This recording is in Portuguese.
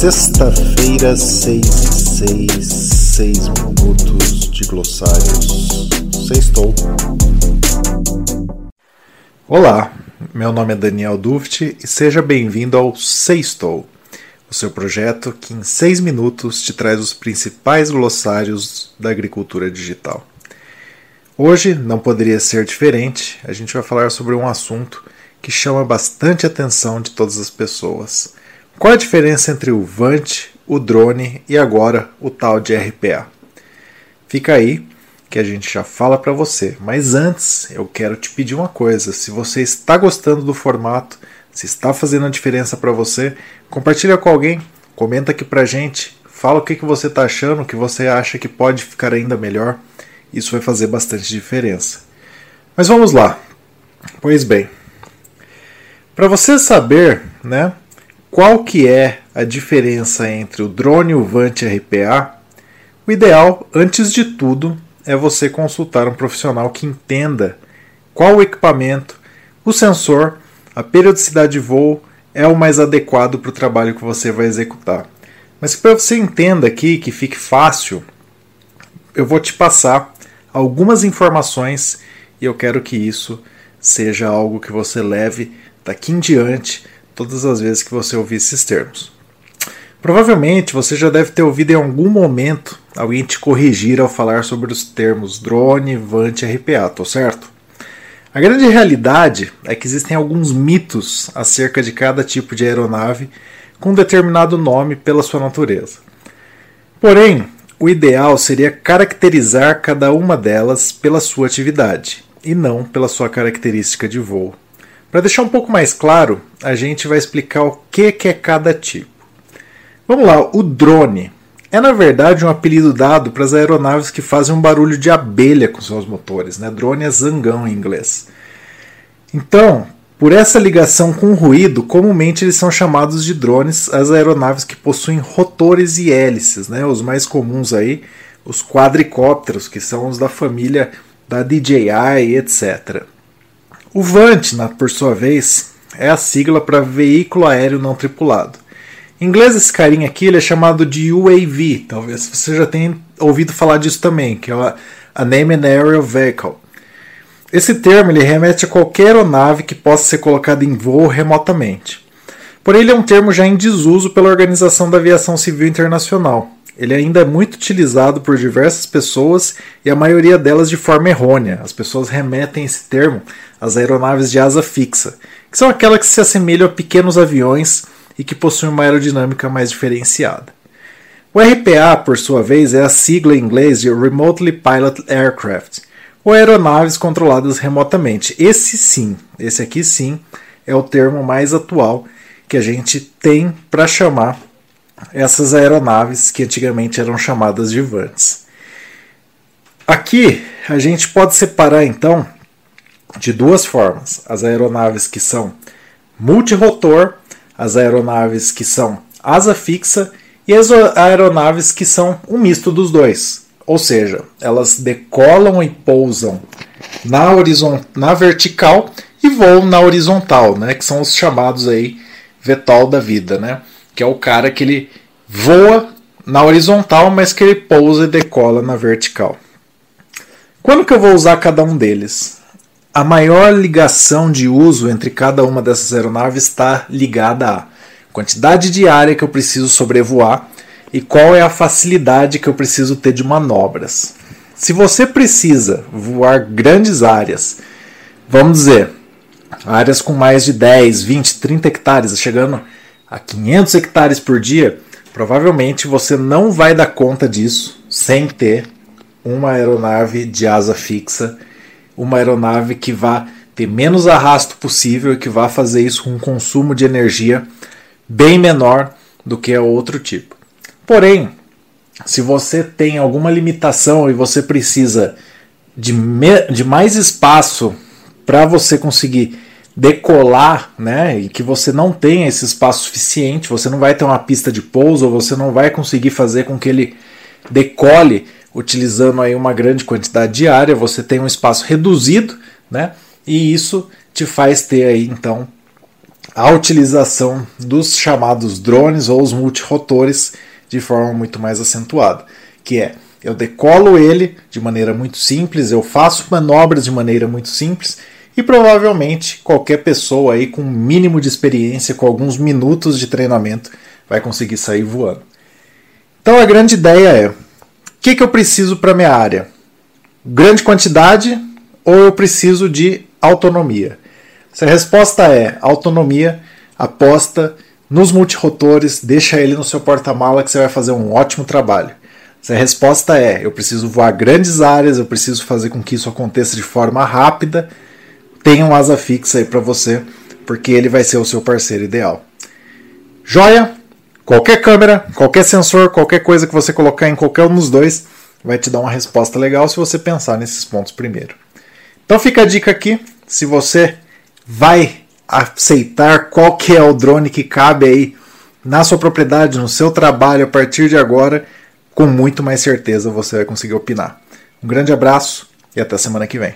Sexta-feira, 6 e 6, 6 minutos de glossários. Sextou. Olá, meu nome é Daniel Duft e seja bem-vindo ao Sextou, o seu projeto que em 6 minutos te traz os principais glossários da agricultura digital. Hoje não poderia ser diferente, a gente vai falar sobre um assunto que chama bastante atenção de todas as pessoas. Qual a diferença entre o Vant, o drone e agora o tal de RPA? Fica aí que a gente já fala para você, mas antes eu quero te pedir uma coisa: se você está gostando do formato, se está fazendo a diferença para você, compartilha com alguém, comenta aqui pra gente, fala o que, que você está achando, o que você acha que pode ficar ainda melhor. Isso vai fazer bastante diferença. Mas vamos lá. Pois bem, para você saber, né, qual que é a diferença entre o drone e o Vant RPA, o ideal, antes de tudo, é você consultar um profissional que entenda qual o equipamento, o sensor, a periodicidade de voo é o mais adequado para o trabalho que você vai executar. Mas para você entenda aqui, que fique fácil, eu vou te passar algumas informações e eu quero que isso seja algo que você leve daqui em diante todas as vezes que você ouvir esses termos. Provavelmente você já deve ter ouvido em algum momento alguém te corrigir ao falar sobre os termos drone, VANT e RPA, tô certo? A grande realidade é que existem alguns mitos acerca de cada tipo de aeronave com determinado nome pela sua natureza. Porém, o ideal seria caracterizar cada uma delas pela sua atividade e não pela sua característica de voo. Para deixar um pouco mais claro, a gente vai explicar o que, que é cada tipo. Vamos lá, o drone é na verdade um apelido dado para as aeronaves que fazem um barulho de abelha com seus motores. Né? Drone é zangão em inglês. Então, por essa ligação com o ruído, comumente eles são chamados de drones as aeronaves que possuem rotores e hélices, né? Os mais comuns aí, os quadricópteros, que são os da família da DJI, etc. O VANT, por sua vez, é a sigla para veículo aéreo não tripulado. Em inglês, esse carinha aqui ele é chamado de UAV, talvez você já tenha ouvido falar disso também, que é a Name and Aerial Vehicle. Esse termo ele remete a qualquer aeronave que possa ser colocada em voo remotamente. Porém, ele é um termo já em desuso pela Organização da Aviação Civil Internacional. Ele ainda é muito utilizado por diversas pessoas e a maioria delas de forma errônea. As pessoas remetem esse termo às aeronaves de asa fixa, que são aquelas que se assemelham a pequenos aviões e que possuem uma aerodinâmica mais diferenciada. O RPA, por sua vez, é a sigla em inglês de Remotely Piloted Aircraft ou aeronaves controladas remotamente. Esse sim, esse aqui sim é o termo mais atual que a gente tem para chamar essas aeronaves que antigamente eram chamadas de VANTs. Aqui a gente pode separar então de duas formas: as aeronaves que são multirotor, as aeronaves que são asa fixa e as aeronaves que são um misto dos dois. Ou seja, elas decolam e pousam na, na vertical e voam na horizontal, né? Que são os chamados aí VTOL da vida, né? Que é o cara que ele voa na horizontal, mas que ele pousa e decola na vertical. Quando que eu vou usar cada um deles? A maior ligação de uso entre cada uma dessas aeronaves está ligada à quantidade de área que eu preciso sobrevoar e qual é a facilidade que eu preciso ter de manobras. Se você precisa voar grandes áreas, vamos dizer, áreas com mais de 10, 20, 30 hectares, chegando a 500 hectares por dia, provavelmente você não vai dar conta disso sem ter uma aeronave de asa fixa, uma aeronave que vá ter menos arrasto possível e que vá fazer isso com um consumo de energia bem menor do que a outro tipo. Porém, se você tem alguma limitação e você precisa de, de mais espaço para você conseguir decolar, né, e que você não tenha esse espaço suficiente, você não vai ter uma pista de pouso, ou você não vai conseguir fazer com que ele decole utilizando aí uma grande quantidade de área, você tem um espaço reduzido, né, e isso te faz ter aí então a utilização dos chamados drones ou os multirotores de forma muito mais acentuada, que é eu decolo ele de maneira muito simples, eu faço manobras de maneira muito simples e provavelmente qualquer pessoa aí com um mínimo de experiência, com alguns minutos de treinamento, vai conseguir sair voando. Então a grande ideia é: o que, que eu preciso para minha área? Grande quantidade ou eu preciso de autonomia? Se a resposta é autonomia, aposta nos multirotores, deixa ele no seu porta-mala que você vai fazer um ótimo trabalho. Se a resposta é eu preciso voar grandes áreas, eu preciso fazer com que isso aconteça de forma rápida, tenha um asa fixa aí para você, porque ele vai ser o seu parceiro ideal. Joia? Qualquer câmera, qualquer sensor, qualquer coisa que você colocar em qualquer um dos dois vai te dar uma resposta legal se você pensar nesses pontos primeiro. Então fica a dica aqui, se você vai aceitar qual que é o drone que cabe aí na sua propriedade, no seu trabalho a partir de agora, com muito mais certeza você vai conseguir opinar. Um grande abraço e até semana que vem.